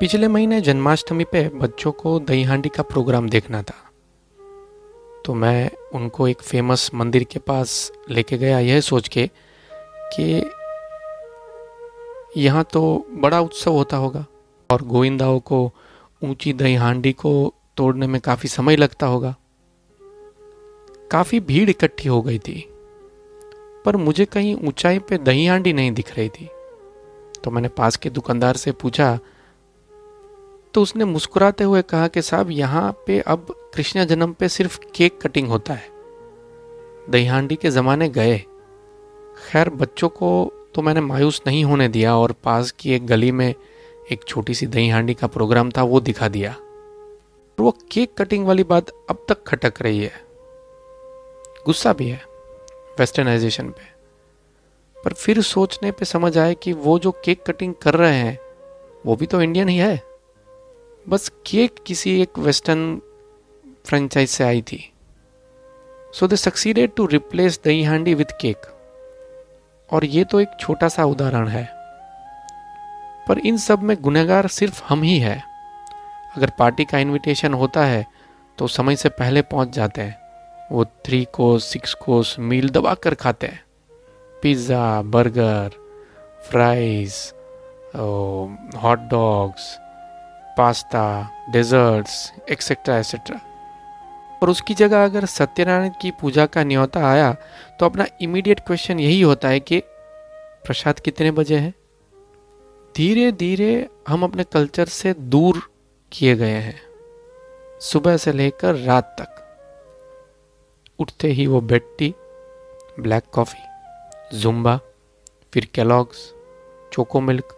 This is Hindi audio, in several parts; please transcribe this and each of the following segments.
पिछले महीने जन्माष्टमी पे बच्चों को दही हांडी का प्रोग्राम देखना था। तो मैं उनको एक फ़ेमस मंदिर के पास लेके गया यह सोच के कि यहाँ तो बड़ा उत्सव होता होगा और गोविंदाओं को ऊँची दही हांडी को तोड़ने में काफ़ी समय लगता होगा। काफ़ी भीड़ इकट्ठी हो गई थी, पर मुझे कहीं ऊंचाई पे दही हांडी नहीं दिख रही थी। तो मैंने पास के दुकानदार से पूछा तो उसने मुस्कुराते हुए कहा कि साहब, यहाँ पे अब कृष्ण जन्म पे सिर्फ़ केक कटिंग होता है। दही हांडी के ज़माने गए। खैर, बच्चों को तो मैंने मायूस नहीं होने दिया और पास की एक गली में एक छोटी सी दही हांडी का प्रोग्राम था, वो दिखा दिया। और वो केक कटिंग वाली बात अब तक खटक रही है। गुस्सा भी है वेस्टर्नाइजेशन पे। पर फिर सोचने पे समझ आए कि वो जो केक कटिंग कर रहे हैं, वो भी तो इंडियन ही है। बस केक किसी एक वेस्टर्न फ्रेंचाइज से आई थी। So they succeeded to replace Dahi Handi with cake और ये तो एक छोटा सा उदाहरण है। पर इन सब में गुनहगार सिर्फ़ हम ही है। अगर पार्टी का इनविटेशन होता है तो समय से पहले पहुँच जाते हैं। वो three course six course meal दबा कर खाते हैं। Pizza burger fries hot dogs pasta desserts etcetera etcetera और उसकी जगह अगर सत्यनारायण की पूजा का न्योता आया तो अपना इमीडिएट क्वेश्चन यही होता है कि प्रसाद कितने बजे है? धीरे धीरे हम अपने कल्चर से दूर किए गए हैं। सुबह से लेकर रात तक। उठते ही वो bed tea black coffee Zumba फिर कैलॉग्स चोको मिल्क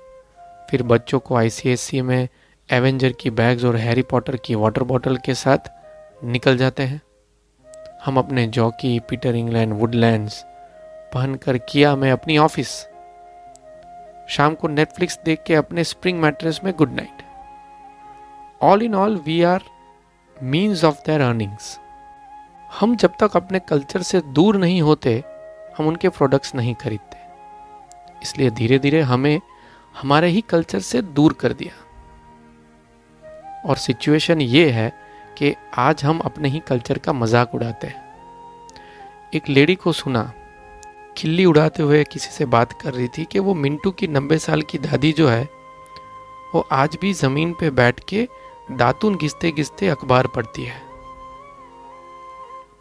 फिर बच्चों को आईसीएससी में एवेंजर की बैग्स और हैरी पॉटर की वाटर बॉटल के साथ निकल जाते हैं। हम अपने जॉकी पीटर इंग्लैंड वुडलैंड्स पहनकर किया मैं अपनी ऑफ़िस शाम को नेटफ्लिक्स देख के अपने स्प्रिंग मैट्रेस में good night all in all we are means of their earnings हम जब तक अपने कल्चर से दूर नहीं होते, हम उनके प्रोडक्ट्स नहीं खरीदते। इसलिए धीरे धीरे हमें हमारे ही कल्चर से दूर कर दिया। और सिचुएशन ये है कि आज हम अपने ही कल्चर का मज़ाक उड़ाते हैं। एक लेडी को सुना, खिल्ली उड़ाते हुए किसी से बात कर रही थी कि वो मिंटू की नब्बे साल की दादी जो है, वो आज भी ज़मीन पे बैठ के दातुन घिसते घिसते अखबार पढ़ती है।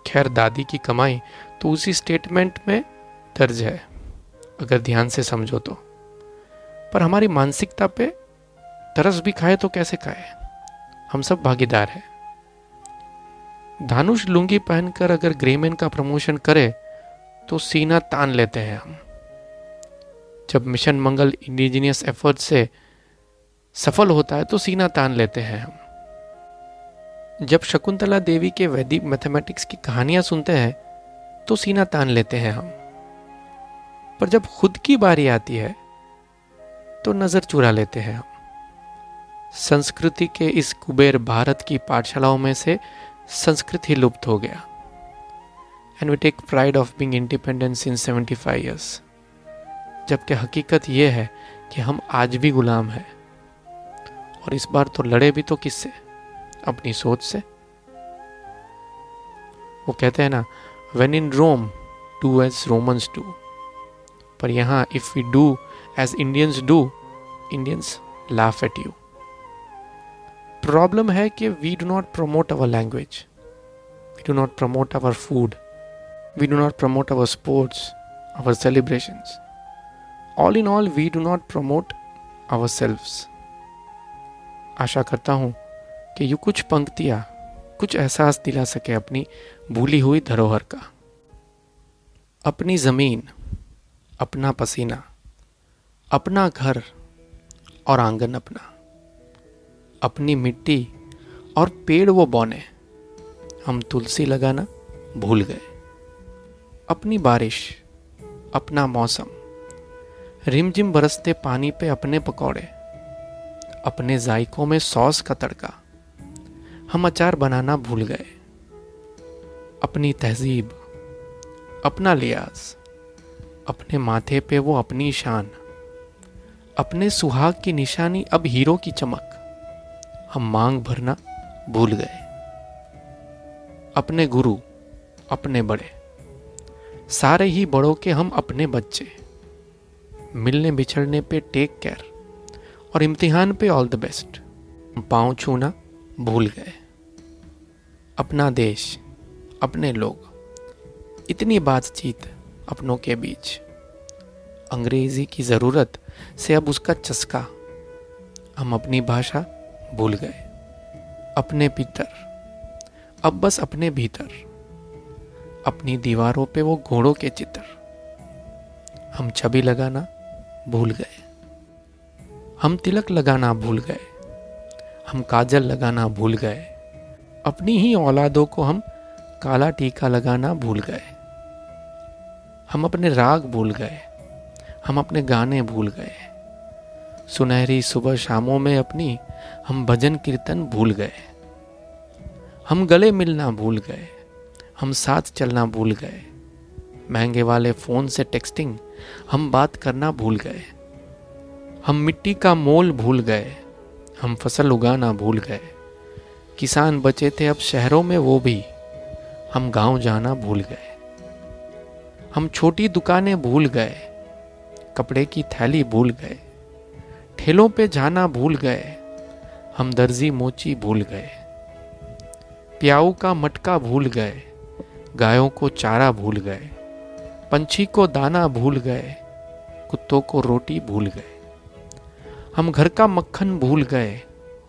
खैर, दादी की कमाई तो उसी स्टेटमेंट में दर्ज है, अगर ध्यान से समझो तो। पर हमारी मानसिकता पे तरस भी खाए तो कैसे खाए? हम सब भागीदार हैं। धानुष लुंगी पहनकर अगर ग्रेमेन का प्रमोशन करे तो सीना तान लेते हैं हम। जब मिशन मंगल इंडिजिनियस एफर्ट से सफल होता है तो सीना तान लेते हैं हम। जब शकुंतला देवी के वैदिक मैथमेटिक्स की कहानियाँ सुनते हैं तो सीना तान लेते हैं हम। पर जब खुद की बारी आती है तो नज़र चुरा लेते हैं हम। संस्कृति के इस कुबेर भारत की पाठशालाओं में से संस्कृत ही लुप्त हो गया। And we take pride of being independence in seventy five years जबकि हकीकत यह है कि हम आज भी गुलाम हैं। और इस बार तो लड़े भी तो किससे? अपनी सोच से। वो कहते हैं ना when in Rome do as Romans do पर यहाँ if you do as Indians do Indians laugh at you problem है कि we do not promote our language we do not promote our food we do not promote our sports our celebrations all in all we do not promote ourselves आशा करता हूँ कि यू कुछ पंक्तियाँ, कुछ एहसास दिला सके अपनी भूली हुई धरोहर का। अपनी ज़मीन, अपना पसीना, अपना घर और आँगन अपना। अपनी मिट्टी और पेड़ वो बौने। हम तुलसी लगाना भूल गए। अपनी बारिश, अपना मौसम, रिमझिम बरसते पानी पे अपने पकौड़े, अपने जायकों में सॉस का तड़का, हम अचार बनाना भूल गए। अपनी तहजीब, अपना लियाज, अपने माथे पे वो अपनी शान, अपने सुहाग की निशानी अब हीरो की चमक। हम मांग भरना भूल गए। अपने गुरु, अपने बड़े, सारे ही बड़ों के हम अपने बच्चे। मिलने बिछड़ने पे टेक केयर और इम्तिहान पे ऑल द बेस्ट पाँव छूना भूल गए। अपना देश, अपने लोग, इतनी बातचीत अपनों के बीच। अंग्रेज़ी की ज़रूरत से अब उसका चस्का। हम अपनी भाषा भूल गए। अपने भीतर। अब बस अपने भीतर। अपनी दीवारों पे वो घोड़ों के चित्र। हम छवि लगाना भूल गए। हम तिलक लगाना भूल गए। हम काजल लगाना भूल गए। अपनी ही औलादों को हम काला टीका लगाना भूल गए। हम अपने राग भूल गए। हम अपने गाने भूल गए। सुनहरी सुबह शामों में अपनी हम भजन कीर्तन भूल गए। हम गले मिलना भूल गए। हम साथ चलना भूल गए। महँगे वाले फ़ोन से टेक्सटिंग हम बात करना भूल गए। हम मिट्टी का मोल भूल गए। हम फ़सल उगाना भूल गए। किसान बचे थे अब शहरों में वो भी। हम गाँव जाना भूल गए। हम छोटी दुकानें भूल गए। कपड़े की थैली भूल गए। ठेलों पे जाना भूल गए हम दर्जी मोची भूल गए। प्याऊ का मटका भूल गए, गायों को चारा भूल गए, पंछी को दाना भूल गए, कुत्तों को रोटी भूल गए। हम घर का मक्खन भूल गए,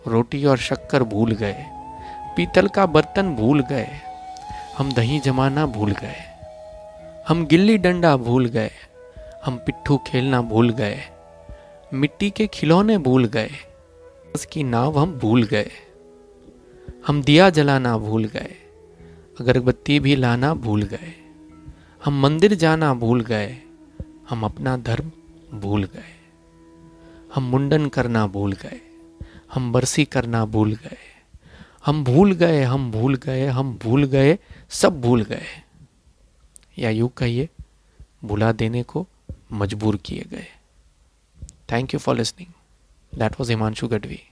रोटी और शक्कर भूल गए, पीतल का बर्तन भूल गए, हम दही जमाना भूल गए। हम गिल्ली डंडा भूल गए, हम पिट्ठू खेलना भूल गए। मिट्टी के खिलौने भूल गए। उसकी नाव हम भूल गए। हम दिया जलाना भूल गए। अगरबत्ती भी लाना भूल गए। हम मंदिर जाना भूल गए। हम अपना धर्म भूल गए। हम मुंडन करना भूल गए। हम बरसी करना भूल गए। हम भूल गए, हम भूल गए, हम भूल गए, सब भूल गए। या यूँ कहिए, भुला देने को मजबूर किए गए। Thank you for listening. That was Himanshu Gadvi.